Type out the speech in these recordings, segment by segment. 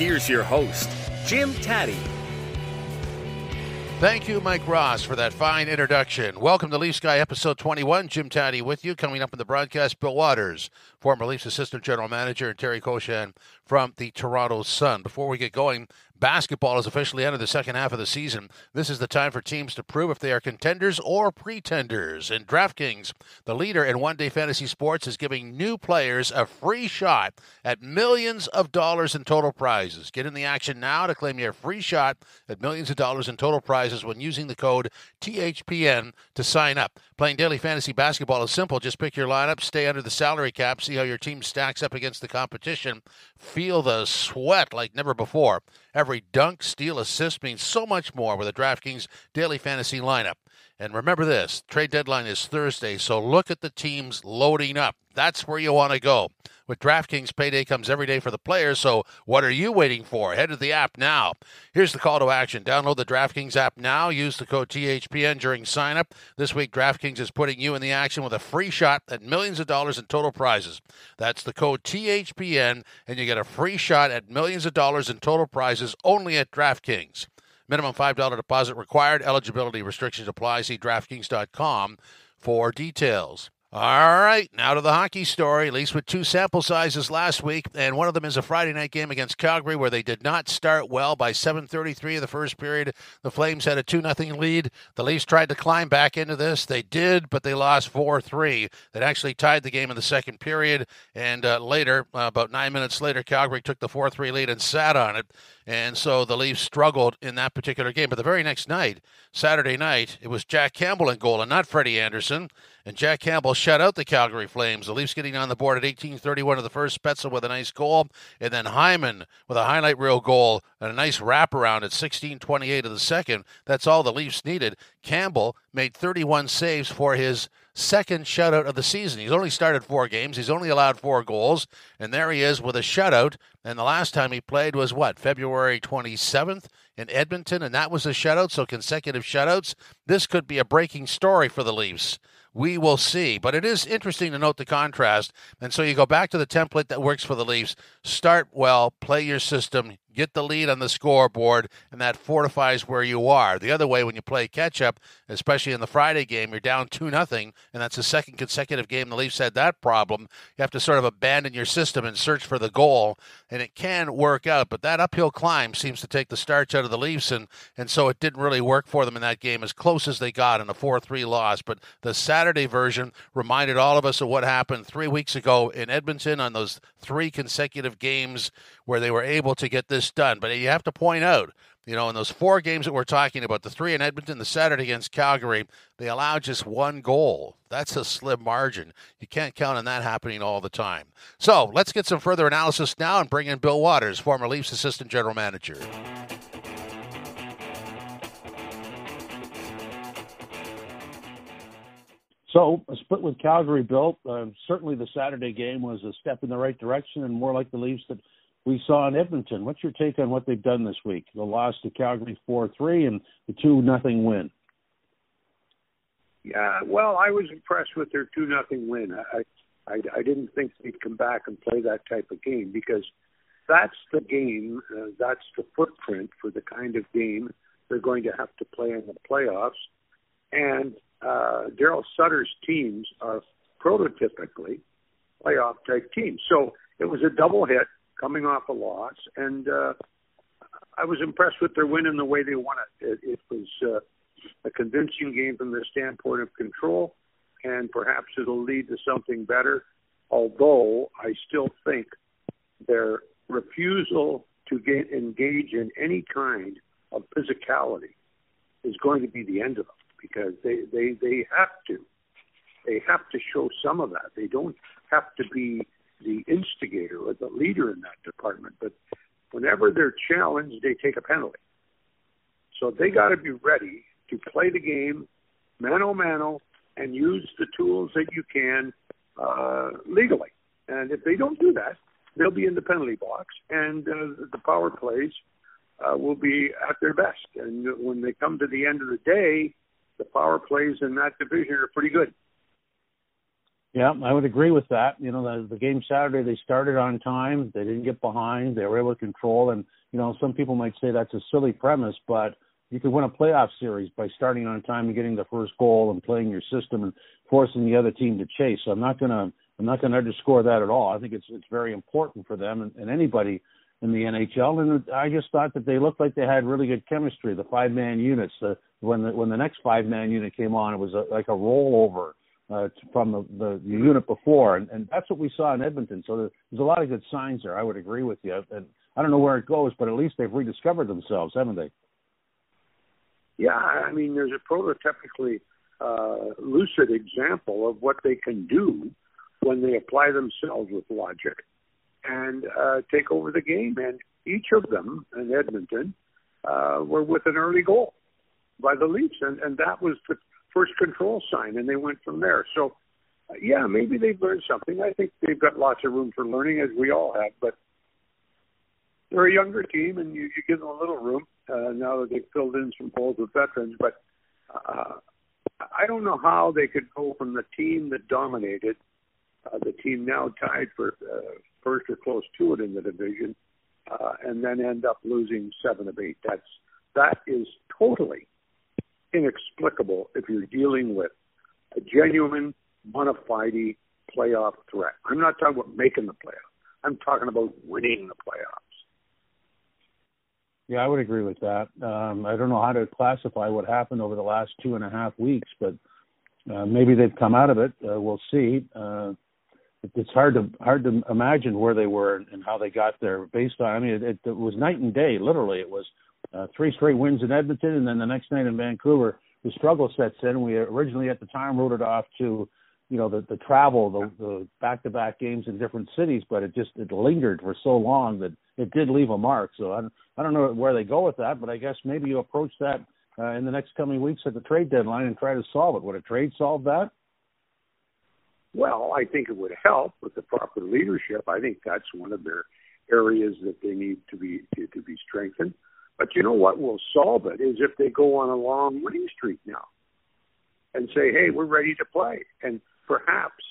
Here's your host, Jim Tatti. Thank you, Mike Ross, for that fine introduction. Welcome to Leaf Sky episode 21. Jim Tatti with you. Coming up in the broadcast, Bill Watters, former Leafs assistant general manager, and Terry Koshan from the Toronto Sun. Before we get going, Basketball has officially entered the second half of the season. This is the time for teams to prove if they are contenders or pretenders. And DraftKings, the leader in one day fantasy sports, is giving new players a free shot at millions of dollars in total prizes. Get in the action now to claim your free shot at millions of dollars in total prizes when using the code THPN to sign up. Playing daily fantasy basketball is simple. Just pick your lineup, stay under the salary cap, see how your team stacks up against the competition, feel the sweat like never before. Every dunk, steal, assist means so much more with a DraftKings daily fantasy lineup. And remember this trade deadline is Thursday, so look at the teams loading up. That's where you want to go. With DraftKings, payday comes every day for the players, so what are you waiting for? Head to the app now. Here's the call to action. Download the DraftKings app now. Use the code THPN during signup. This week, DraftKings is putting you in the action with a free shot at millions of dollars in total prizes. That's the code THPN, and you get a free shot at millions of dollars in total prizes only at DraftKings. Minimum $5 deposit required. Eligibility restrictions apply. See DraftKings.com for details. All right, now to the hockey story, at least with two sample sizes last week, and one of them is a Friday night game against Calgary where they did not start well by 7:33 of the first period. The Flames had a 2-0 lead. The Leafs tried to climb back into this. They did, but they lost 4-3. That actually tied the game in the second period, and uh, later, uh, about 9 minutes later, Calgary took the 4-3 lead and sat on it. And so the Leafs struggled in that particular game. But the very next night, Saturday night, it was Jack Campbell in goal and not Freddie Andersen. And Jack Campbell shut out the Calgary Flames. The Leafs getting on the board at 18:31 of the first. Spezza with a nice goal, and then Hyman with a highlight reel goal and a nice wraparound at 16:28 of the second. That's all the Leafs needed. Campbell made 31 saves for his second shutout of the season. He's only started four games. He's only allowed four goals, and there he is with a shutout. And the last time he played was what February 27th in Edmonton, and that was a shutout. So consecutive shutouts. This could be a breaking story for the Leafs. We will see. But it is interesting to note the contrast. And so you go back to the template that works for the Leafs. Start well, play your system, get the lead on the scoreboard, and that fortifies where you are. The other way, when you play catch up, especially in the Friday game, you're down 2 nothing, and that's the second consecutive game the Leafs had that problem. You have to sort of abandon your system and search for the goal, and it can work out. But that uphill climb seems to take the starch out of the Leafs, and, and so it didn't really work for them in that game as close as they got in a 4 3 loss. But the Saturday version reminded all of us of what happened three weeks ago in Edmonton on those three consecutive games where they were able to get this done. But you have to point out, you know, in those four games that we're talking about, the three in Edmonton, the Saturday against Calgary, they allowed just one goal. That's a slim margin. You can't count on that happening all the time. So let's get some further analysis now and bring in Bill Watters, former Leafs assistant general manager. So, a split with Calgary Bill. Uh, certainly, the Saturday game was a step in the right direction and more like the Leafs that we saw in Edmonton. What's your take on what they've done this week? The loss to Calgary 4 3 and the 2 nothing win. Yeah, well, I was impressed with their 2 nothing win. I, I, I didn't think they'd come back and play that type of game because that's the game, uh, that's the footprint for the kind of game they're going to have to play in the playoffs. And uh, Daryl Sutter's teams are prototypically playoff type teams. So it was a double hit coming off a loss, and uh, I was impressed with their win and the way they won it. It, it was uh, a convincing game from the standpoint of control, and perhaps it'll lead to something better. Although I still think their refusal to get engage in any kind of physicality is going to be the end of them because they they they have to they have to show some of that. They don't have to be the instigator or the leader in that department, but whenever they're challenged, they take a penalty. So they got to be ready to play the game mano mano and use the tools that you can uh, legally. And if they don't do that, they'll be in the penalty box, and uh, the power plays uh, will be at their best. And when they come to the end of the day, the power plays in that division are pretty good. Yeah, I would agree with that. You know, the, the game Saturday they started on time. They didn't get behind. They were able to control. And you know, some people might say that's a silly premise, but you could win a playoff series by starting on time and getting the first goal and playing your system and forcing the other team to chase. So I'm not gonna I'm not gonna underscore that at all. I think it's it's very important for them and, and anybody in the NHL. And I just thought that they looked like they had really good chemistry. The five man units. The, when the when the next five man unit came on, it was a, like a rollover uh, from the, the, the unit before, and, and that's what we saw in Edmonton. So there's a lot of good signs there. I would agree with you. And I don't know where it goes, but at least they've rediscovered themselves, haven't they? Yeah, I mean, there's a prototypically uh, lucid example of what they can do when they apply themselves with logic and uh, take over the game. And each of them in Edmonton uh, were with an early goal by the Leafs, and, and that was the first control sign, and they went from there. So, uh, yeah, maybe they've learned something. I think they've got lots of room for learning, as we all have. But they're a younger team, and you, you give them a little room uh, now that they've filled in some holes with veterans. But uh, I don't know how they could go from the team that dominated, uh, the team now tied for uh, first or close to it in the division, uh, and then end up losing seven of eight. That's that is totally inexplicable if you're dealing with a genuine bona fide playoff threat. I'm not talking about making the playoffs. I'm talking about winning the playoffs. Yeah, I would agree with that. Um, I don't know how to classify what happened over the last two and a half weeks, but uh, maybe they've come out of it. Uh, we'll see. Uh, it, it's hard to hard to imagine where they were and how they got there based on. I mean, it, it was night and day. Literally, it was uh, three straight wins in Edmonton, and then the next night in Vancouver, the struggle sets in. We originally at the time wrote it off to, you know, the the travel, the the back to back games in different cities, but it just it lingered for so long that it did leave a mark. So I don't, I don't know where they go with that, but I guess maybe you approach that uh, in the next coming weeks at the trade deadline and try to solve it. Would a trade solve that? Well, I think it would help with the proper leadership. I think that's one of their areas that they need to be to, to be strengthened. But you know what will solve it is if they go on a long winning streak now and say, hey, we're ready to play. And perhaps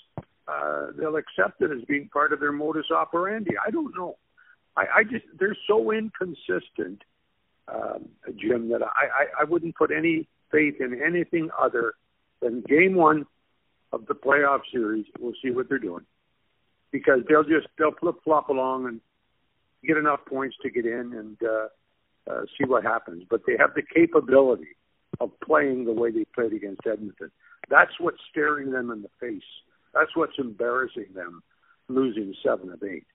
uh, they'll accept it as being part of their modus operandi. I don't know. I, I just, they're so inconsistent, um, Jim, that I, I, I wouldn't put any faith in anything other than game one of the playoff series. We'll see what they're doing because they'll just, they'll flip flop along and get enough points to get in and, uh, uh, see what happens. But they have the capability of playing the way they played against Edmonton. That's what's staring them in the face. That's what's embarrassing them, losing seven of eight.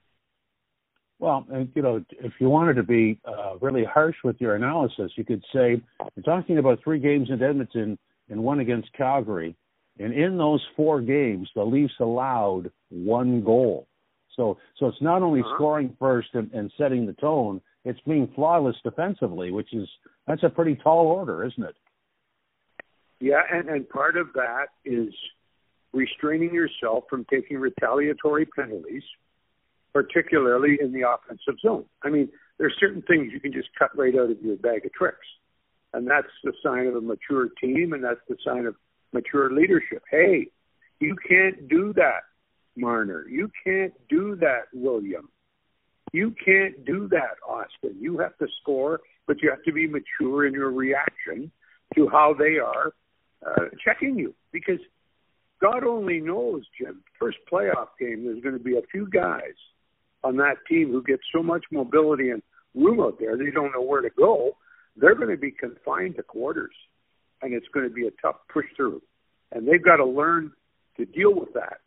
Well, you know, if you wanted to be uh, really harsh with your analysis, you could say you're talking about three games in Edmonton and one against Calgary, and in those four games, the Leafs allowed one goal. So, so it's not only uh-huh. scoring first and, and setting the tone; it's being flawless defensively, which is that's a pretty tall order, isn't it? Yeah, and, and part of that is restraining yourself from taking retaliatory penalties, particularly in the offensive zone. I mean, there's certain things you can just cut right out of your bag of tricks. And that's the sign of a mature team, and that's the sign of mature leadership. Hey, you can't do that, Marner. You can't do that, William. You can't do that, Auston. You have to score, but you have to be mature in your reaction to how they are uh, checking you. Because God only knows, Jim, first playoff game, there's going to be a few guys on that team who get so much mobility and room out there. They don't know where to go. They're going to be confined to quarters, and it's going to be a tough push through. And they've got to learn to deal with that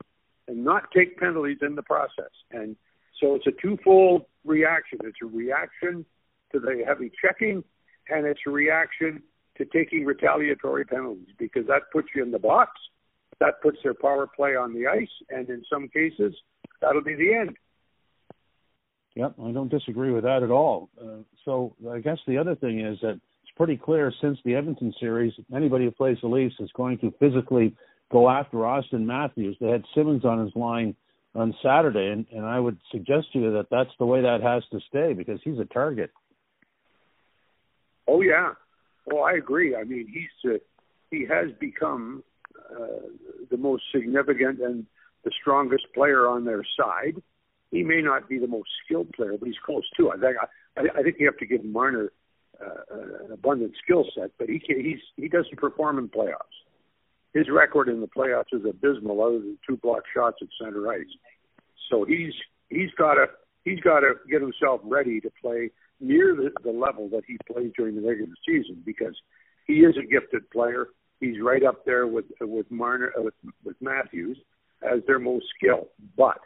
and not take penalties in the process. And so it's a twofold reaction. It's a reaction to the heavy checking, and it's a reaction to taking retaliatory penalties because that puts you in the box. That puts their power play on the ice, and in some cases, that'll be the end. Yep, I don't disagree with that at all. Uh, so I guess the other thing is that it's pretty clear since the Edmonton series, anybody who plays the Leafs is going to physically go after Auston Matthews. They had Simmonds on his line on Saturday, and, and I would suggest to you that that's the way that has to stay because he's a target. Oh yeah, well I agree. I mean he's uh, he has become uh, the most significant and the strongest player on their side. He may not be the most skilled player, but he's close to. I think I, I think you have to give Marner uh, an abundant skill set, but he he's he doesn't perform in playoffs his record in the playoffs is abysmal, other than two block shots at center ice. So he's he's got to he's got to get himself ready to play near the, the level that he played during the regular season because he is a gifted player. He's right up there with with Marner uh, with, with Matthews as their most skilled. But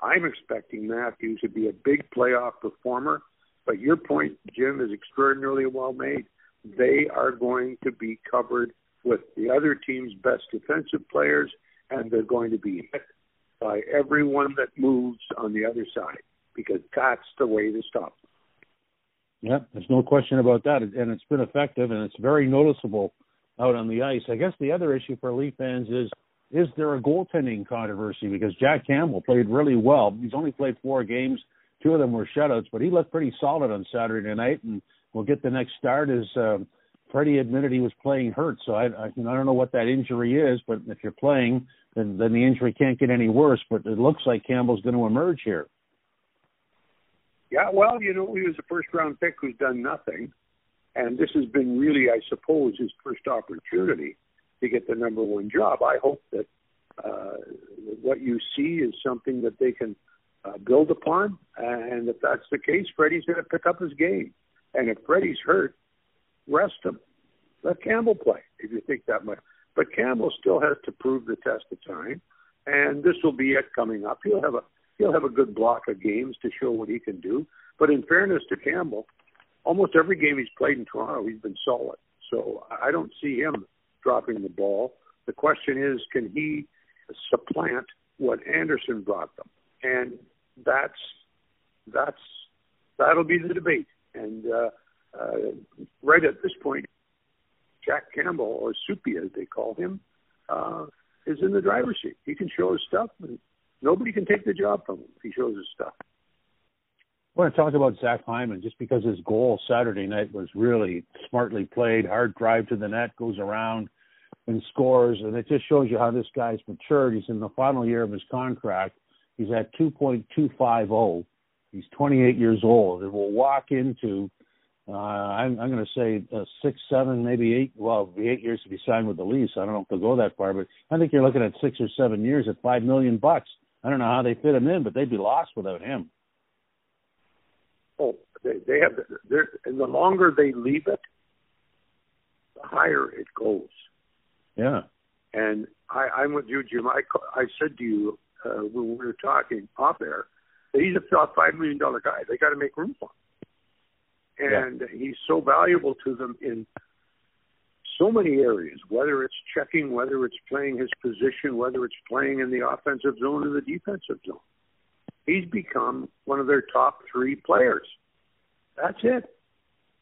I'm expecting Matthews to be a big playoff performer. But your point, Jim, is extraordinarily well made. They are going to be covered with the other team's best defensive players, and they're going to be hit by everyone that moves on the other side because that's the way to stop them. Yeah, there's no question about that, and it's been effective, and it's very noticeable out on the ice. I guess the other issue for Leaf fans is is there a goaltending controversy because Jack Campbell played really well. He's only played four games, two of them were shutouts, but he looked pretty solid on Saturday night, and we'll get the next start is. Um, Freddie admitted he was playing hurt, so I, I, I don't know what that injury is, but if you're playing, then then the injury can't get any worse. But it looks like Campbell's going to emerge here. Yeah, well, you know, he was a first round pick who's done nothing, and this has been really, I suppose, his first opportunity to get the number one job. I hope that uh, what you see is something that they can uh, build upon, and if that's the case, Freddie's going to pick up his game. And if Freddie's hurt, rest him. Let Campbell play if you think that much. But Campbell still has to prove the test of time, and this will be it coming up. He'll have a he'll have a good block of games to show what he can do. But in fairness to Campbell, almost every game he's played in Toronto, he's been solid. So I don't see him dropping the ball. The question is, can he supplant what Andersen brought them? And that's that's that'll be the debate. And uh, uh, right at this point, Jack Campbell, or Soupy as they call him, uh, is in the driver's seat. He can show his stuff, and nobody can take the job from him if he shows his stuff. I want to talk about Zach Hyman just because his goal Saturday night was really smartly played, hard drive to the net, goes around and scores, and it just shows you how this guy's matured. He's in the final year of his contract. He's at 2.250. He's 28 years old. And will walk into uh, I'm, I'm going to say uh, six, seven, maybe eight. Well, eight years to be signed with the lease. I don't know if they'll go that far, but I think you're looking at six or seven years at five million bucks. I don't know how they fit him in, but they'd be lost without him. Oh, they, they have. They're, and the longer they leave it, the higher it goes. Yeah. And I, I'm with you, Jim. I, I said to you uh, when we were talking off air he's a top five million dollar guy. They got to make room for him and yeah. he's so valuable to them in so many areas, whether it's checking, whether it's playing his position, whether it's playing in the offensive zone or the defensive zone. He's become one of their top three players. That's it.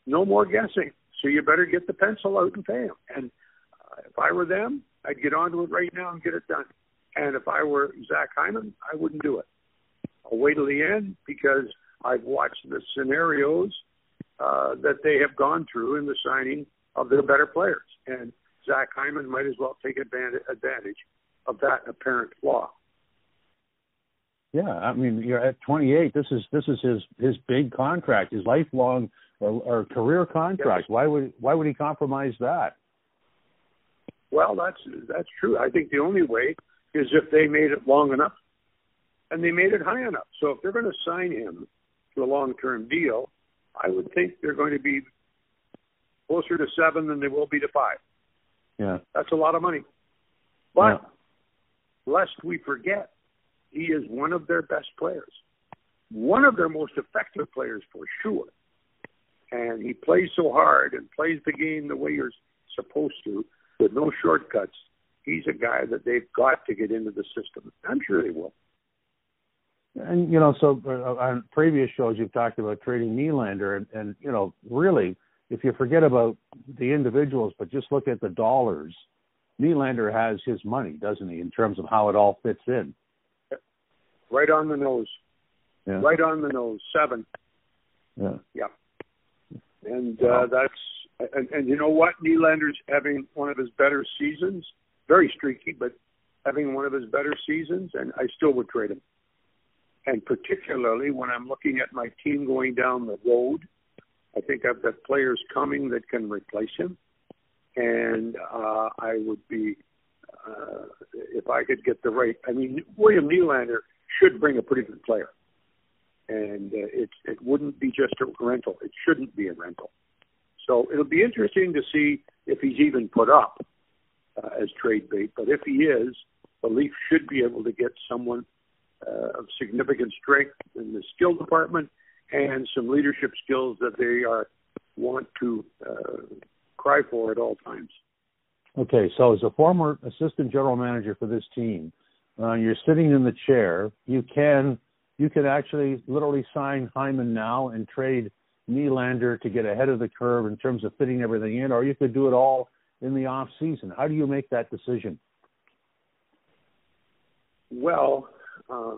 No more guessing. So you better get the pencil out and pay him. And uh, if I were them, I'd get onto it right now and get it done. And if I were Zach Hyman, I wouldn't do it. I'll wait till the end because I've watched the scenarios uh, that they have gone through in the signing of their better players. And Zach Hyman might as well take advantage, advantage of that apparent flaw. Yeah, I mean, you're at 28. This is this is his his big contract, his lifelong or, or career contract. Yes. Why would why would he compromise that? Well, that's that's true. I think the only way is if they made it long enough and they made it high enough. So if they're going to sign him to a long term deal, I would think they're going to be closer to seven than they will be to five. Yeah. That's a lot of money. But Yeah. lest we forget, he is one of their best players, one of their most effective players for sure. And he plays so hard and plays the game the way you're supposed to, with no shortcuts. He's a guy that they've got to get into the system. I'm sure they will. And you know, so uh, on previous shows you've talked about trading Nylander, and, and you know, really, if you forget about the individuals, but just look at the dollars, Nylander has his money, doesn't he, in terms of how it all fits in? Right on the nose. Yeah. Right on the nose. Seven. Yeah. Yeah. And uh, that's and, and you know what? Nylander's having one of his better seasons. Very streaky, but having one of his better seasons, and I still would trade him. And particularly when I'm looking at my team going down the road, I think I've got players coming that can replace him, and uh, I would be uh, if I could get the right. I mean, William Nylander should bring a pretty good player and uh, it it wouldn't be just a rental. It shouldn't be a rental. So it'll be interesting to see if he's even put up uh, as trade bait. But if he is, the Leafs should be able to get someone uh, of significant strength in the skill department and some leadership skills that they are want to uh, cry for at all times. Okay, so as a former assistant general manager for this team, uh, you're sitting in the chair. You can you could actually literally sign Hyman now and trade Nylander to get ahead of the curve in terms of fitting everything in, or you could do it all in the off season. How do you make that decision? Well, I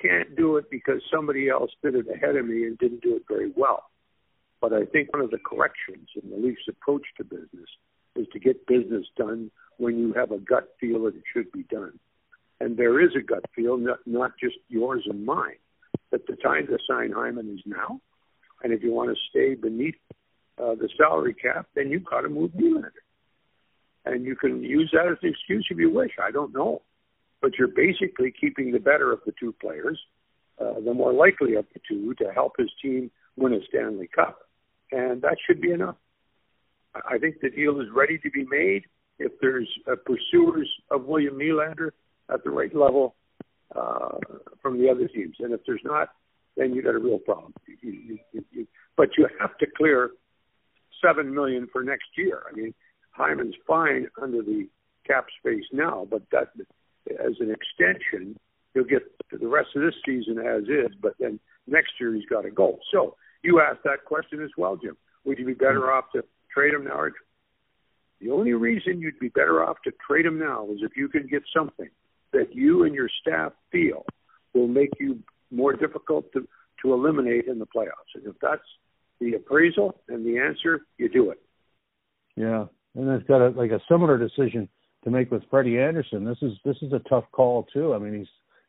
can't do it because somebody else did it ahead of me and didn't do it very well. But I think one of the corrections in the Leafs' approach to business is to get business done when you have a gut feel that it should be done. And there is a gut feel, not, not just yours and mine, that the time to sign Hyman is now. And if you want to stay beneath uh, the salary cap, then you've got to move Nylander. And you can use that as an excuse if you wish. I don't know. But you're basically keeping the better of the two players, uh, the more likely of the two, to help his team win a Stanley Cup. And that should be enough. I think the deal is ready to be made. If there's uh, pursuers of William Nylander at the right level uh, from the other teams, and if there's not, then you got a real problem. You, you, you, you, but you have to clear seven million for next year. I mean, Hyman's fine under the cap space now, but that as an extension, he'll get the rest of this season as is. But then next year he's got to go. So you asked that question as well, Jim. Would you be better mm-hmm. off to trade him now? Or the only reason you'd be better off to trade him now is if you can get something that you and your staff feel will make you more difficult to, to eliminate in the playoffs. And if that's the appraisal and the answer, you do it. Yeah, and it's got a, like a similar decision to make with Freddie Andersen. This is this is a tough call too. I mean, he's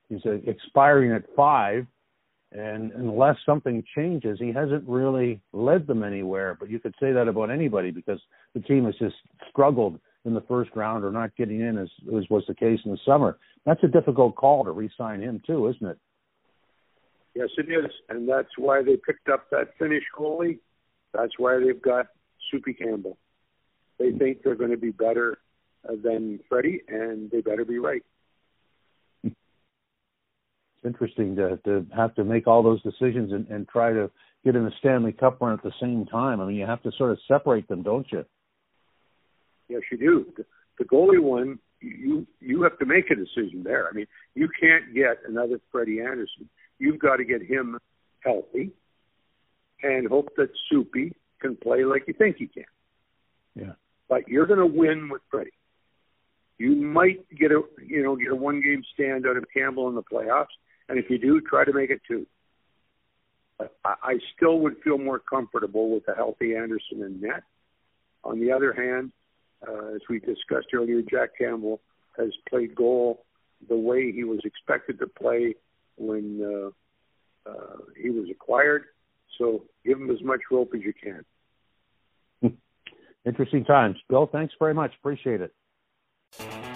he's uh, expiring at five, and unless something changes, he hasn't really led them anywhere. But you could say that about anybody because the team has just struggled in the first round or not getting in as, as was the case in the summer. That's a difficult call to re-sign him too, isn't it? Yes, it is, and that's why they picked up that Finnish goalie. That's why they've got Soupy Campbell. They think they're going to be better uh, than Freddie, and they better be right. It's interesting to to have to make all those decisions and, and try to get in the Stanley Cup run at the same time. I mean, you have to sort of separate them, don't you? Yes, you do. The, the goalie one, you you have to make a decision there. I mean, you can't get another Freddie Andersen. You've got to get him healthy, and hope that Soupy can play like you think he can. Yeah. But you're going to win with Freddie. You might get a you know get a one game stand out of Campbell in the playoffs, and if you do, try to make it two. But I, I still would feel more comfortable with a healthy Andersen in net. On the other hand, uh, as we discussed earlier, Jack Campbell has played goal the way he was expected to play when uh, uh, he was acquired. So give him as much rope as you can. Interesting times. Bill, thanks very much. Appreciate it.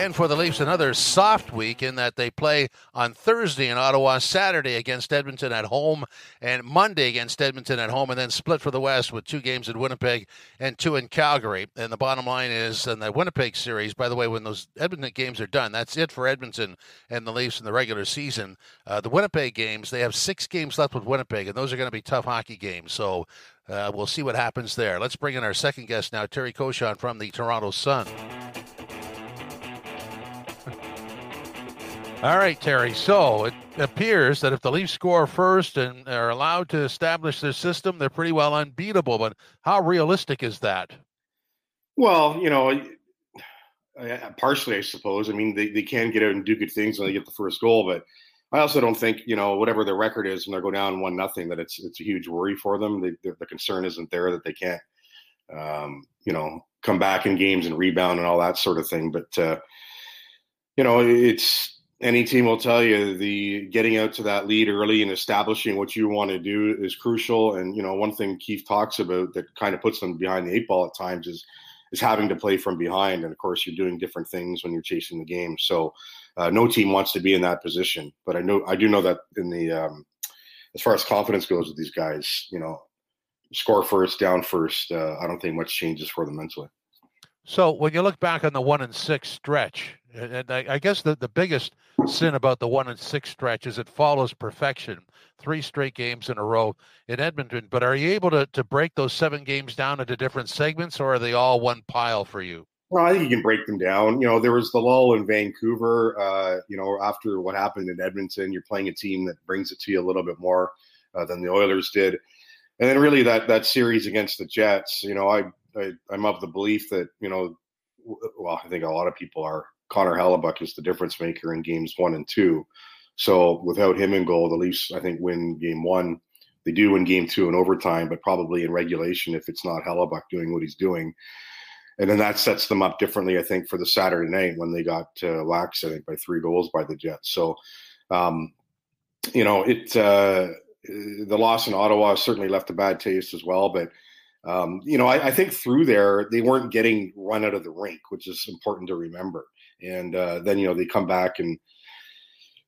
And for the Leafs, another soft week in that they play on Thursday in Ottawa, Saturday against Edmonton at home, and Monday against Edmonton at home, and then split for the West with two games in Winnipeg and two in Calgary. And the bottom line is, in the Winnipeg series, by the way, when those Edmonton games are done, that's it for Edmonton and the Leafs in the regular season. Uh, the Winnipeg games, they have six games left with Winnipeg, and those are going to be tough hockey games. So uh, we'll see what happens there. Let's bring in our second guest now, Terry Koshan from the Toronto Sun. All right, Terry. So it appears that if the Leafs score first and are allowed to establish their system, they're pretty well unbeatable. But how realistic is that? Well, you know, partially, I suppose. I mean, they, they can get out and do good things when they get the first goal, but I also don't think, you know, whatever their record is when they go down one nothing, that it's it's a huge worry for them. They, the concern isn't there that they can't, um, you know, come back in games and rebound and all that sort of thing. But uh, you know, it's any team will tell you the getting out to that lead early and establishing what you want to do is crucial. And you know, one thing Keefe talks about that kind of puts them behind the eight ball at times is is having to play from behind. And of course, you're doing different things when you're chasing the game. So uh, no team wants to be in that position. But I know I do know that in the um, as far as confidence goes with these guys, you know, score first, down first. Uh, I don't think much changes for them mentally. So when you look back on the one and six stretch, and I, I, guess the, the biggest sin about the one and six stretch is it follows perfection. Three straight games in a row in Edmonton. But are you able to, to break those seven games down into different segments, or are they all one pile for you? Well, I think you can break them down. You know, there was the lull in Vancouver. Uh, you know, after what happened in Edmonton, you're playing a team that brings it to you a little bit more uh, than the Oilers did. And then really that that series against the Jets. You know, I, I I'm of the belief that you know, well, I think a lot of people are Connor Hellebuyck is the difference maker in games one and two. So without him in goal, the Leafs, I think, win game one. They do win game two in overtime, but probably in regulation if it's not Hellebuyck doing what he's doing. And then that sets them up differently, I think, for the Saturday night when they got uh, lax, I think, by three goals by the Jets. So, um, you know, it uh, the loss in Ottawa certainly left a bad taste as well. But um, you know, I, I, think through there they weren't getting run out of the rink, which is important to remember and uh, then you know they come back and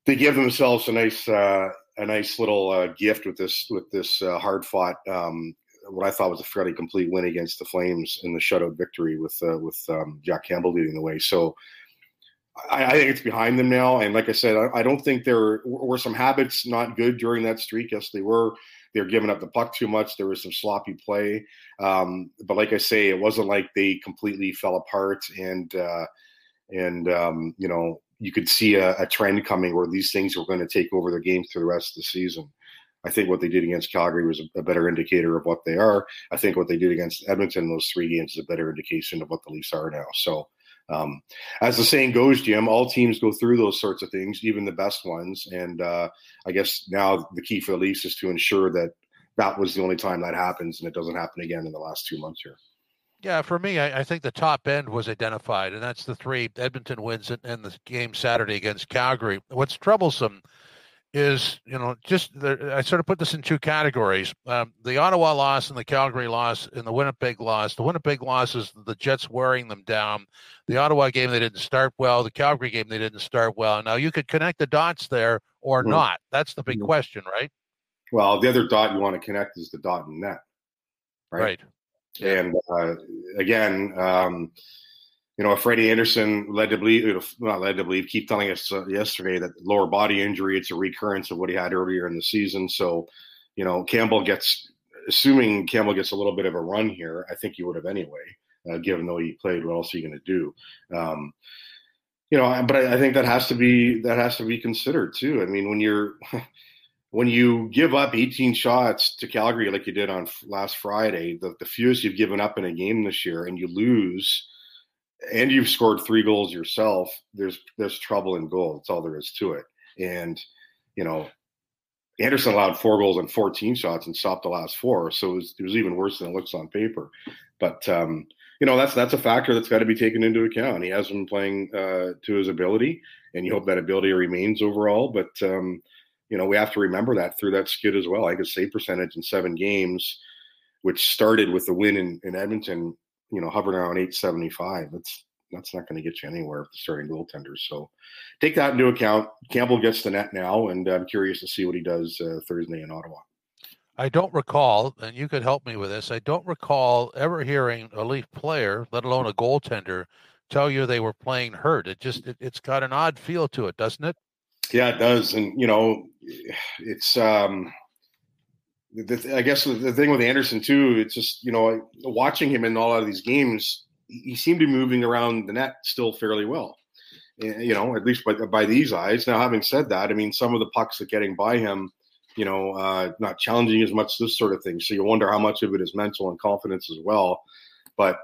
they give themselves a nice uh, a nice little uh, gift with this with this uh, hard fought um, what I thought was a fairly complete win against the Flames in the shutout victory with uh, with um, Jack Campbell leading the way. So I, I, think it's behind them now. And like I said, I, I, don't think there were some habits not good during that streak. Yes, they were. They were giving up the puck too much. There was some sloppy play. Um, but like I say, it wasn't like they completely fell apart and uh, and um, you know you could see a, a, trend coming where these things were going to take over the game through the rest of the season. I think what they did against Calgary was a, a, better indicator of what they are. I think what they did against Edmonton in those three games is a better indication of what the Leafs are now. So, um, as the saying goes, Jim, all teams go through those sorts of things, even the best ones. And uh, I guess now the key for the Leafs is to ensure that that was the only time that happens and it doesn't happen again in the last two months here. Yeah, for me, I, I, think the top end was identified, and that's the three Edmonton wins and, the game Saturday against Calgary. What's troublesome is, you know, just I sort of put this in two categories: um, the Ottawa loss and the Calgary loss, and the Winnipeg loss. The Winnipeg loss is the Jets wearing them down. The Ottawa game they didn't start well. The Calgary game they didn't start well. Now you could connect the dots there or mm-hmm. not. That's the big mm-hmm. question, right? Well, the other dot you want to connect is the dot in net, right? Right. And uh, again, um, you know, Freddie Andersen led to believe, not led to believe, keep telling us uh, yesterday that lower body injury, it's a recurrence of what he had earlier in the season. So, you know, Campbell gets, assuming Campbell gets a little bit of a run here, I think he would have anyway, uh, given though he played. What else are you going to do? Um, you know, but I, I think that has to be that has to be considered too. I mean, when you're when you give up 18 shots to Calgary like you did on last Friday, the, the fewest you've given up in a game this year, and you lose, and you've scored three goals yourself, there's there's trouble in goal. That's all there is to it. And you know, Andersen allowed four goals and 14 shots and stopped the last four, so it was, it was even worse than it looks on paper. But um, you know, that's that's a factor that's got to be taken into account. He has been playing uh, to his ability, and you hope that ability remains overall. But um, you know, we have to remember that through that skid as well. I could save percentage in seven games, which started with the win in, in Edmonton, you know, hovering around 875. That's that's not going to get you anywhere with the starting goaltender. So take that into account. Campbell gets the net now, and I'm curious to see what he does uh, Thursday in Ottawa. I don't recall, and you could help me with this. I don't recall ever hearing a Leaf player, let alone a goaltender, tell you they were playing hurt. It just it, has got an odd feel to it, doesn't it? Yeah, it does. And you know, it's um I guess the thing with Andersen too, it's just you know watching him in all of these games, he seemed to be moving around the net still fairly well. Eh, you know, at least by by these eyes. Now, having said that, I mean some of the pucks that getting by him you know, uh, not challenging as much, this sort of thing. So you wonder how much of it is mental and confidence as well. But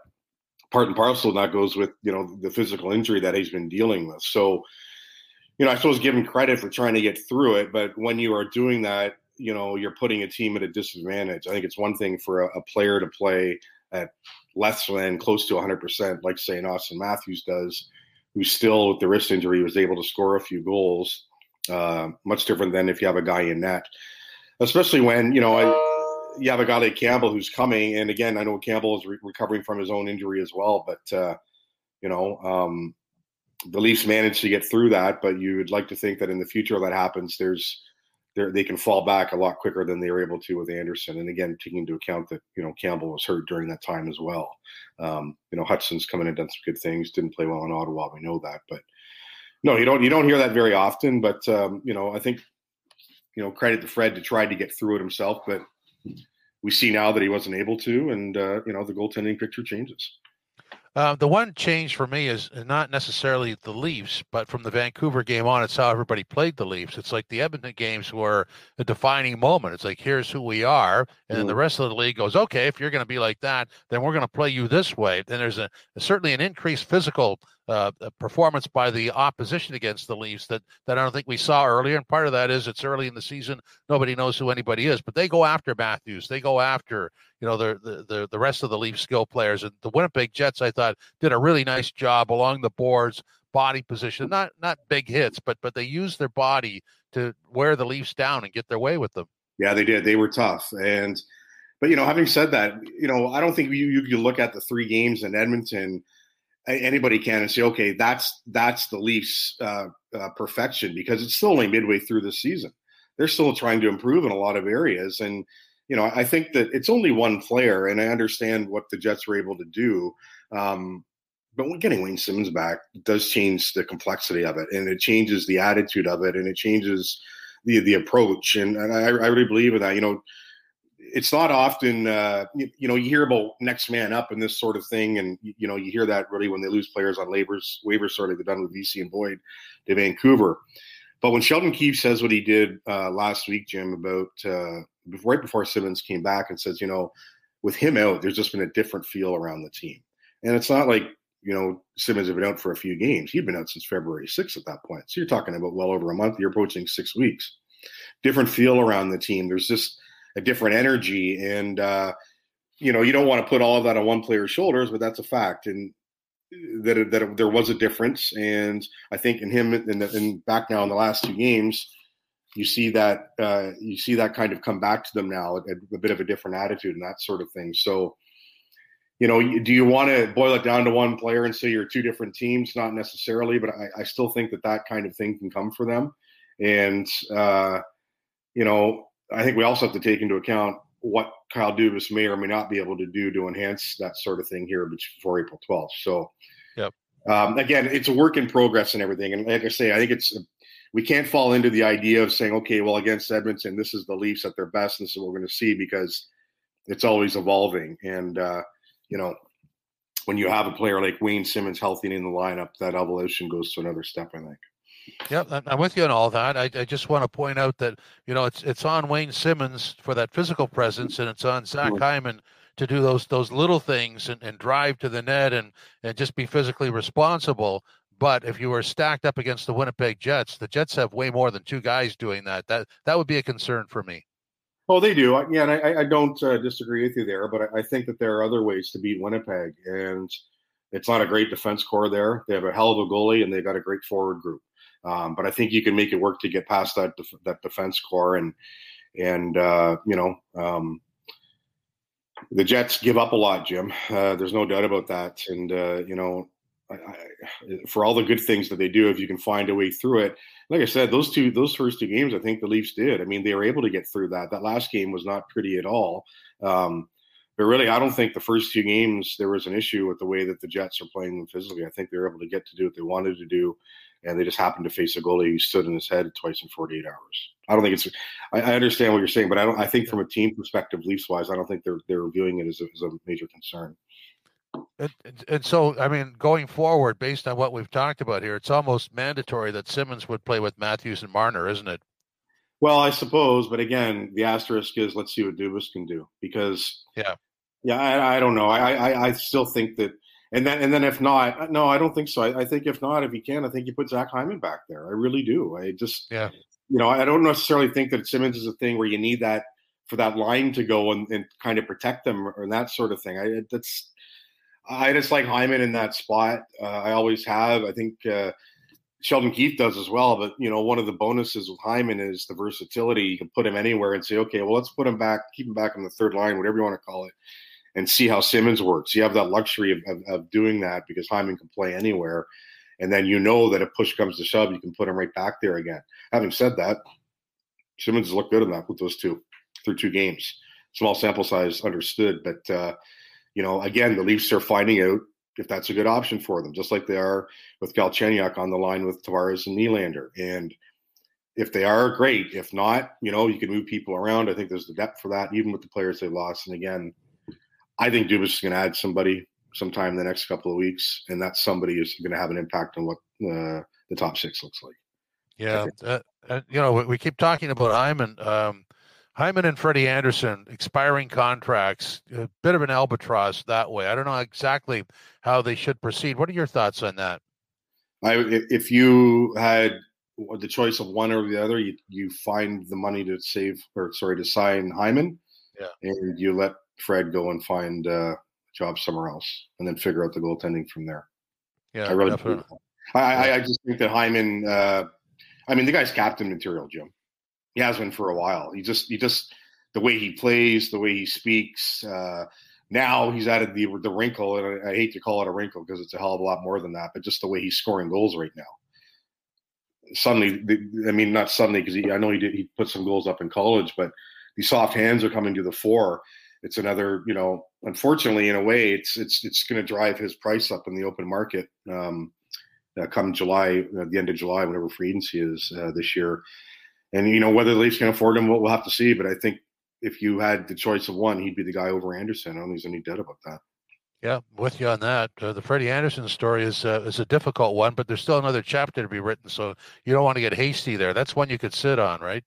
part and parcel that goes with, you know, the physical injury that he's been dealing with. So, you know, I suppose give him credit for trying to get through it. But when you are doing that, you know, you're putting a team at a disadvantage. I think it's one thing for a, a player to play at less than close to 100%, like say Auston Matthews does, who still, with the wrist injury, was able to score a few goals uh, much different than if you have a guy in net, especially when you know I, you have a guy like Campbell who's coming. And again, I know Campbell is re- recovering from his own injury as well, but uh, you know um, the Leafs managed to get through that. But you would like to think that in the future that happens, there's they can fall back a lot quicker than they were able to with Andersen. And again, taking into account that you know Campbell was hurt during that time as well. Um, you know Hudson's coming and done some good things. Didn't play well in Ottawa, we know that, but no, you don't. You don't hear that very often, but um, you know, I think you know credit to Fred to try to get through it himself, but we see now that he wasn't able to, and uh, you know, the goaltending picture changes. Uh, the one change for me is not necessarily the Leafs, but from the Vancouver game on, it's how everybody played the Leafs. It's like the Edmonton games were a defining moment. It's like, here's who we are. And then the mm-hmm. rest of the league goes, okay, if you're going to be like that, then we're going to play you this way. Then there's a, certainly an increased physical uh, performance by the opposition against the Leafs that, that I don't think we saw earlier. And part of that is it's early in the season. Nobody knows who anybody is, but they go after Matthews. They go after you know the the the rest of the Leaf skill players. And the Winnipeg Jets, I thought, did a really nice job along the boards, body position, not not big hits, but but they used their body to wear the Leafs down and get their way with them. Yeah, they did. They were tough, and but you know, having said that, you know, I don't think you you can look at the three games in Edmonton. Anybody can and say, okay, that's that's the Leafs' uh, uh, perfection because it's still only midway through the season. They're still trying to improve in a lot of areas, and you know, I think that it's only one player, and I understand what the Jets were able to do. Um, but getting Wayne Simmonds back does change the complexity of it, and it changes the attitude of it, and it changes the the approach. And, and I, I really believe in that. You know, it's not often uh, you, you, know you hear about next man up and this sort of thing, and you, you know you hear that really when they lose players on waivers, waivers sort of they've done with Vesey and Boyd to Vancouver. But when Sheldon Keefe says what he did uh, last week, Jim, about uh, before, right before Simmonds came back and says, you know, with him out, there's just been a different feel around the team. And it's not like, you know, Simmonds had been out for a few games. He'd been out since February 6th at that point. So you're talking about well over a month. You're approaching six weeks. Different feel around the team. There's just a different energy. And, uh, you know, you don't want to put all of that on one player's shoulders, but that's a fact. And that, that there was a difference. And I think in him, in, the, in back now in the last two games, you see that uh, you see that kind of come back to them now, a, a, bit of a different attitude and that sort of thing. So, you know, do you want to boil it down to one player and say you're two different teams? Not necessarily, but I, I still think that that kind of thing can come for them. And uh, you know, I think we also have to take into account what Kyle Dubas may or may not be able to do to enhance that sort of thing here before April 12th. So, yep. Um, again, it's a work in progress and everything. And like I say, I think it's we can't fall into the idea of saying, okay, well, against Edmonton, this is the Leafs at their best, and this is what we're going to see because it's always evolving. And uh, you know, when you have a player like Wayne Simmonds healthy in the lineup, that evolution goes to another step. I think. Yeah, I'm with you on all that. I, I, just want to point out that you know it's it's on Wayne Simmonds for that physical presence, and it's on Zach Hyman to do those those little things and, and drive to the net and and just be physically responsible. But if you were stacked up against the Winnipeg Jets, the Jets have way more than two guys doing that. That that would be a concern for me. Oh, they do. Yeah, and I, I don't uh, disagree with you there, but I, think that there are other ways to beat Winnipeg, and it's not a great defense core there. They have a hell of a goalie, and they've got a great forward group. Um, but I think you can make it work to get past that def- that defense core, and and uh, you know um, the Jets give up a lot, Jim. Uh, there's no doubt about that, and uh, you know I, I, for all the good things that they do, if you can find a way through it, like I said, those two those first two games, I think the Leafs did. I mean, they were able to get through that. That last game was not pretty at all. Um, but really, I don't think the first two games there was an issue with the way that the Jets are playing them physically. I think they were able to get to do what they wanted to do, and they just happened to face a goalie who stood in his head twice in 48 hours. I don't think it's. I, I understand what you're saying, but I don't. I think from a team perspective, Leafs wise, I don't think they're they're viewing it as a, as a major concern. And, and so, I mean, going forward, based on what we've talked about here, it's almost mandatory that Simmonds would play with Matthews and Marner, isn't it? Well, I suppose, but again, the asterisk is let's see what Dubas can do because yeah, yeah, I, I don't know. I, I, I still think that, and then and then if not, no, I don't think so. I, I think if not, if he can, I think you put Zach Hyman back there. I really do. I just yeah, you know, I don't necessarily think that Simmonds is a thing where you need that for that line to go and, and kind of protect them or that sort of thing. I that's I just like Hyman in that spot. Uh, I always have. I think uh, Sheldon Keefe does as well. But you know, one of the bonuses with Hyman is the versatility. You can put him anywhere and say, okay, well, let's put him back, keep him back on the third line, whatever you want to call it, and see how Simmonds works. You have that luxury of, of, of doing that because Hyman can play anywhere. And then you know that if push comes to shove, you can put him right back there again. Having said that, Simmonds looked good in that with those two through two games. Small sample size, understood, but uh, you know, again, the Leafs are finding out if that's a good option for them, just like they are with Galchenyuk on the line with Tavares and Nylander. And if they are, great. If not, you know, you can move people around. I think there's the depth for that, even with the players they lost. And again, I think Dubas is going to add somebody sometime in the next couple of weeks, and that somebody is going to have an impact on what uh, the top six looks like. Yeah, uh, uh, you know, we, we, keep talking about Hyman. Um, Hyman and Freddie Andersen expiring contracts, a bit of an albatross that way. I don't know exactly how they should proceed. What are your thoughts on that? I, if you had the choice of one or the other, you, you find the money to save or sorry to sign Hyman, yeah, and you let Fred go and find uh, a job somewhere else, and then figure out the goaltending from there. Yeah, I really, I, I, I, just think that Hyman. Uh, I mean, the guy's captain material, Jim he has been for a while. He just he just the way he plays, the way he speaks. Uh, now he's added the the wrinkle, and I, I hate to call it a wrinkle because it's a hell of a lot more than that. But just the way he's scoring goals right now. Suddenly, I mean, not suddenly because I know he did. He put some goals up in college, but these soft hands are coming to the fore. It's another, you know, unfortunately, in a way, it's it's it's going to drive his price up in the open market. Um, uh, come July, uh, the end of July, whenever free agency is uh, this year. And you know whether the Leafs can afford him, we'll have to see. But I think if you had the choice of one, he'd be the guy over Andersen I don't think there's any doubt about that. Yeah, with you on that. Uh, the Freddie Andersen story is uh, is a difficult one, but there's still another chapter to be written. So you don't want to get hasty there. That's one you could sit on, right?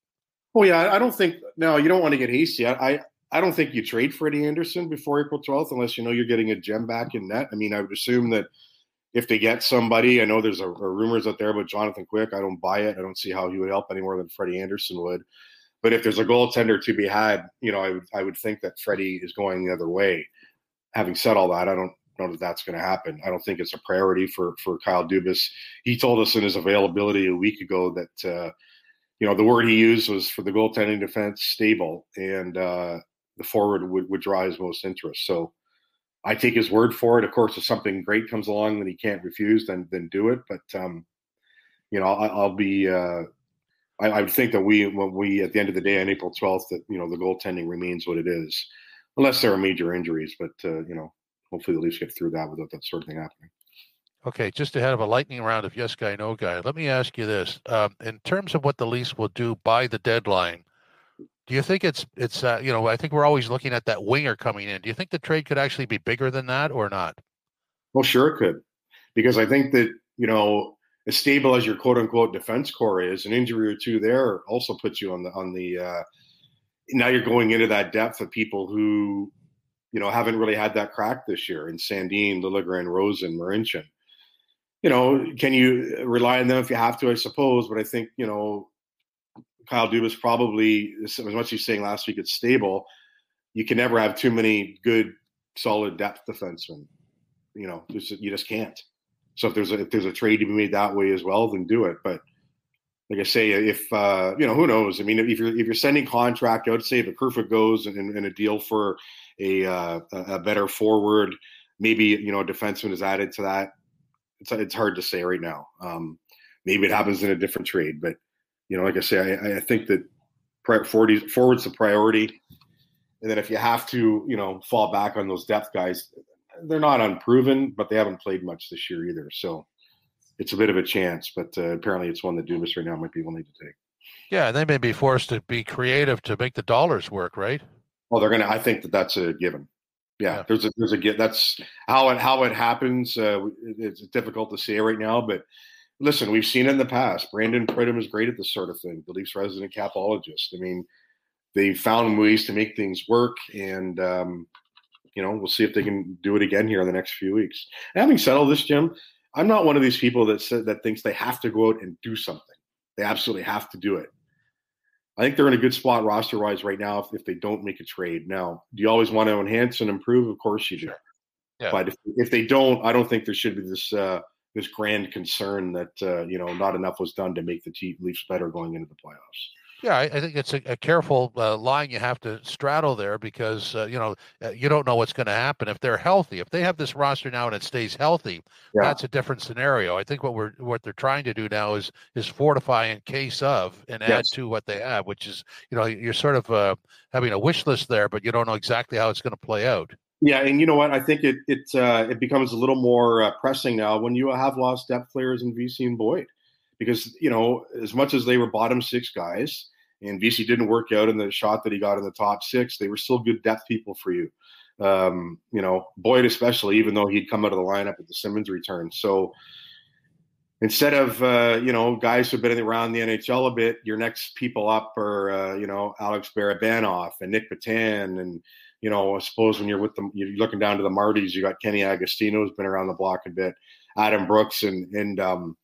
Oh yeah, I don't think no, you don't want to get hasty. I, I, I don't think you trade Freddie Andersen before April 12th unless you know you're getting a gem back in net. I mean, I would assume that if they get somebody, I know there's a, a rumors out there about Jonathan Quick. I don't buy it. I don't see how he would help any more than Freddie Andersen would. But if there's a goaltender to be had, you know, I would I would think that Freddie is going the other way. Having said all that, I don't know that that's going to happen. I don't think it's a priority for for Kyle Dubas. He told us in his availability a week ago that uh, you know the word he used was for the goaltending defense stable, and uh, the forward would, would draw his most interest. So I take his word for it. Of course, if something great comes along that he can't refuse, then then do it. But um, you know, I, will be. Uh, I, I, think that we, when we at the end of the day on April twelfth, that you know the goaltending remains what it is, unless there are major injuries. But uh, you know, hopefully the Leafs get through that without that sort of thing happening. Okay, just ahead of a lightning round of yes guy, no guy. Let me ask you this: um, in terms of what the Leafs will do by the deadline, do you think it's it's uh, you know I think we're always looking at that winger coming in. Do you think the trade could actually be bigger than that or not? Well, sure it could, because I think that you know as stable as your quote unquote defense core is, an injury or two there also puts you on the on the. Uh, now you're going into that depth of people who you know haven't really had that crack this year in Sandin, Liljegren, Rosen, Marincin. You know, can you rely on them if you have to? I suppose, but I think you know Kyle Dubas probably, as much as he's saying last week, it's stable. You can never have too many good, solid depth defensemen. You know, you just can't. So if there's a, if there's a trade to be made that way as well, then do it. But like I say, if uh, you know, who knows? I mean, if you're if you're sending contract, I would say if a Kerfoot goes and, and, a deal for a uh, a better forward, maybe you know a defenseman is added to that it's it's hard to say right now. Um, maybe it happens in a different trade, but you know, like I say, I, I think that forward's the priority. And then if you have to, you know, fall back on those depth guys, they're not unproven, but they haven't played much this year either. So it's a bit of a chance, but uh, apparently it's one that Dubas right now might be willing to take. Yeah, they may be forced to be creative to make the dollars work, right? Well, they're gonna. I think that that's a given. Yeah, yeah. there's a there's a get. That's how it how it happens. Uh, it's difficult to say right now, but listen, we've seen it in the past. Brandon Pridham is great at this sort of thing. The Leafs resident capologist. I mean, they found ways to make things work, and um, you know, we'll see if they can do it again here in the next few weeks. Having said all this, Jim, I'm not one of these people that said that thinks they have to go out and do something. They absolutely have to do it. I think they're in a good spot roster wise right now if, if, they don't make a trade. Now, do you always want to enhance and improve? Of course you do. Yeah. But if, if they don't, I don't think there should be this uh, this grand concern that uh, you know not enough was done to make the Leafs better going into the playoffs. Yeah, I, I think it's a, a careful uh, line you have to straddle there because uh, you know uh, you don't know what's going to happen if they're healthy. If they have this roster now and it stays healthy, yeah. that's a different scenario. I think what we're what they're trying to do now is is fortify in case of and yes. add to what they have, which is you know you're sort of uh, having a wish list there, but you don't know exactly how it's going to play out. Yeah, and you know what? I think it it uh, it becomes a little more uh, pressing now when you have lost depth players in Vesey and Boyd, because you know as much as they were bottom six guys and Vesey didn't work out in the shot that he got in the top six, they were still good depth people for you. Um, you know, Boyd especially, even though he'd come out of the lineup at the Simmonds return. So instead of uh, you know guys who've been around the NHL a bit, your next people up are uh, you know Alex Barabanov and Nick Petan, and you know I suppose when you're with them, you're looking down to the Marlies, you got Kenny Agostino who's been around the block a bit, Adam Brooks, and and um,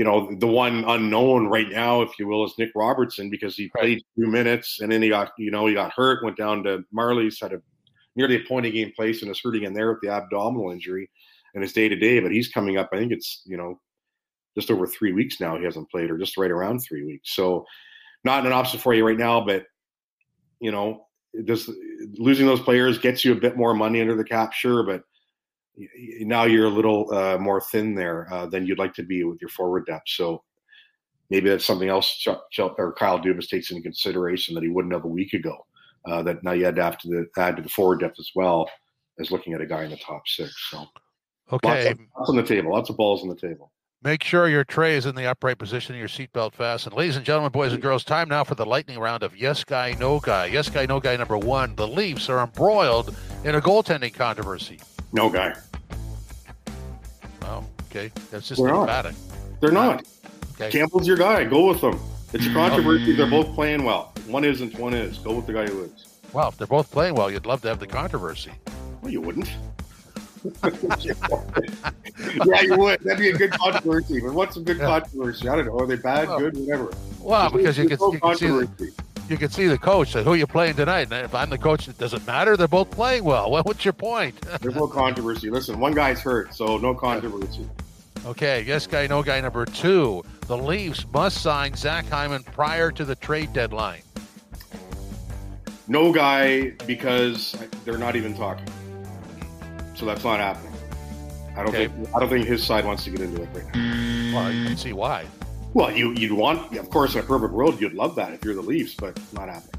you know, the one unknown right now, if you will, is Nick Robertson because he played two minutes and then he got, you know, he got hurt, went down to Marlies, had a nearly a point a game place and is hurting in there with the abdominal injury and his day to day. But he's coming up, I think it's, you know, just over three weeks now he hasn't played or just right around three weeks. So not an option for you right now, but, you know, does losing those players gets you a bit more money under the cap, sure, but now you're a little uh, more thin there uh, than you'd like to be with your forward depth. So maybe that's something else Chuck, Chuck, or Kyle Dubas takes into consideration that he wouldn't have a week ago. Uh, that now you had to have to add to the forward depth as well as looking at a guy in the top six. So okay, lots, of, lots on the table, lots of balls on the table. Make sure your tray is in the upright position, and your seatbelt fastened. Ladies and gentlemen, boys and girls, time now for the lightning round of Yes Guy, No Guy. Yes Guy, No Guy number one. The Leafs are embroiled in a goaltending controversy. No guy. Oh, okay. That's just They're not. They're not. Okay. Campbell's your guy. Go with them. It's a oh. controversy. They're both playing well. One isn't, one is. Go with the guy who is. Well, if they're both playing well, you'd love to have the controversy. Well, you wouldn't. yeah, you would. That'd be a good controversy. But what's a good yeah. controversy? I don't know. Are they bad, well, good, whatever? Well, because you can, you can see the, you can see the coach say, "Who are you playing tonight?" And if I'm the coach, it doesn't matter. They're both playing well. Well, what's your point? There's no controversy. Listen, one guy's hurt, so no controversy. Okay, yes guy, no guy number two. The Leafs must sign Zach Hyman prior to the trade deadline. No guy because they're not even talking. So that's not happening. I don't okay. think I don't think his side wants to get into it right now. Well, you can see why. Well, you you'd want, of course, in a perfect world, you'd love that if you're the Leafs, but not happening.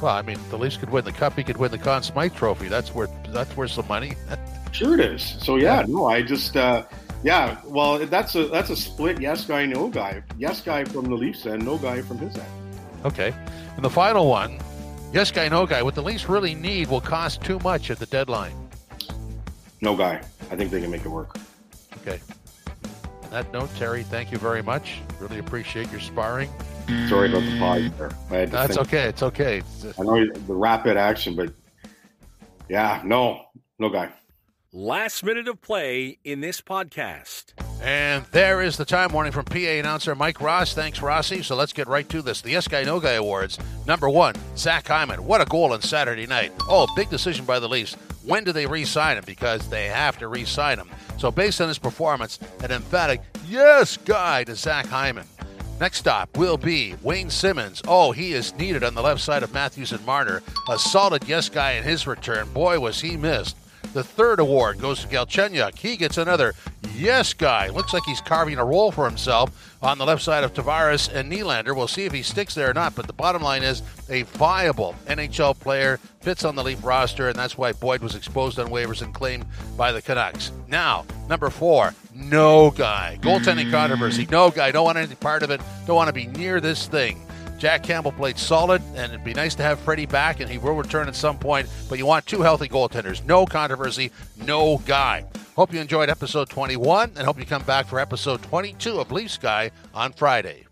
Well, I mean, the Leafs could win the cup. He could win the Conn Smythe Trophy. That's worth that's worth some money. sure, it is. So yeah, yeah. no, I just uh, yeah. Well, that's a that's a split yes guy, no guy. Yes guy from the Leafs end, no guy from his end. Okay, and the final one, yes guy, no guy. What the Leafs really need will cost too much at the deadline. No guy. I think they can make it work. Okay On that note, Terry, thank you very much. Really appreciate your sparring. Sorry about the pause there. That's think. okay. It's okay. I know the rapid action, but yeah, no, no guy. Last minute of play in this podcast. And there is the time warning from PA announcer Mike Ross. Thanks, Rossi. So let's get right to this. The Yes Guy No Guy Awards. Number one, Zach Hyman. What a goal on Saturday night. Oh, big decision by the Leafs. When do they re sign him? Because they have to re sign him. So, based on his performance, an emphatic yes guy to Zach Hyman. Next stop will be Wayne Simmonds. Oh, he is needed on the left side of Matthews and Marner. A solid yes guy in his return. Boy, was he missed. The third award goes to Galchenyuk. He gets another yes guy. Looks like he's carving a role for himself on the left side of Tavares and Nylander. We'll see if he sticks there or not, but the bottom line is a viable NHL player fits on the Leaf roster, and that's why Boyd was exposed on waivers and claimed by the Canucks. Now, number four, no guy. Goaltending controversy. No guy. Don't want any part of it. Don't want to be near this thing. Jack Campbell played solid, and it'd be nice to have Freddie back, and he will return at some point. But you want two healthy goaltenders. No controversy, no guy. Hope you enjoyed episode 21, and hope you come back for episode 22 of Leaf Sky on Friday.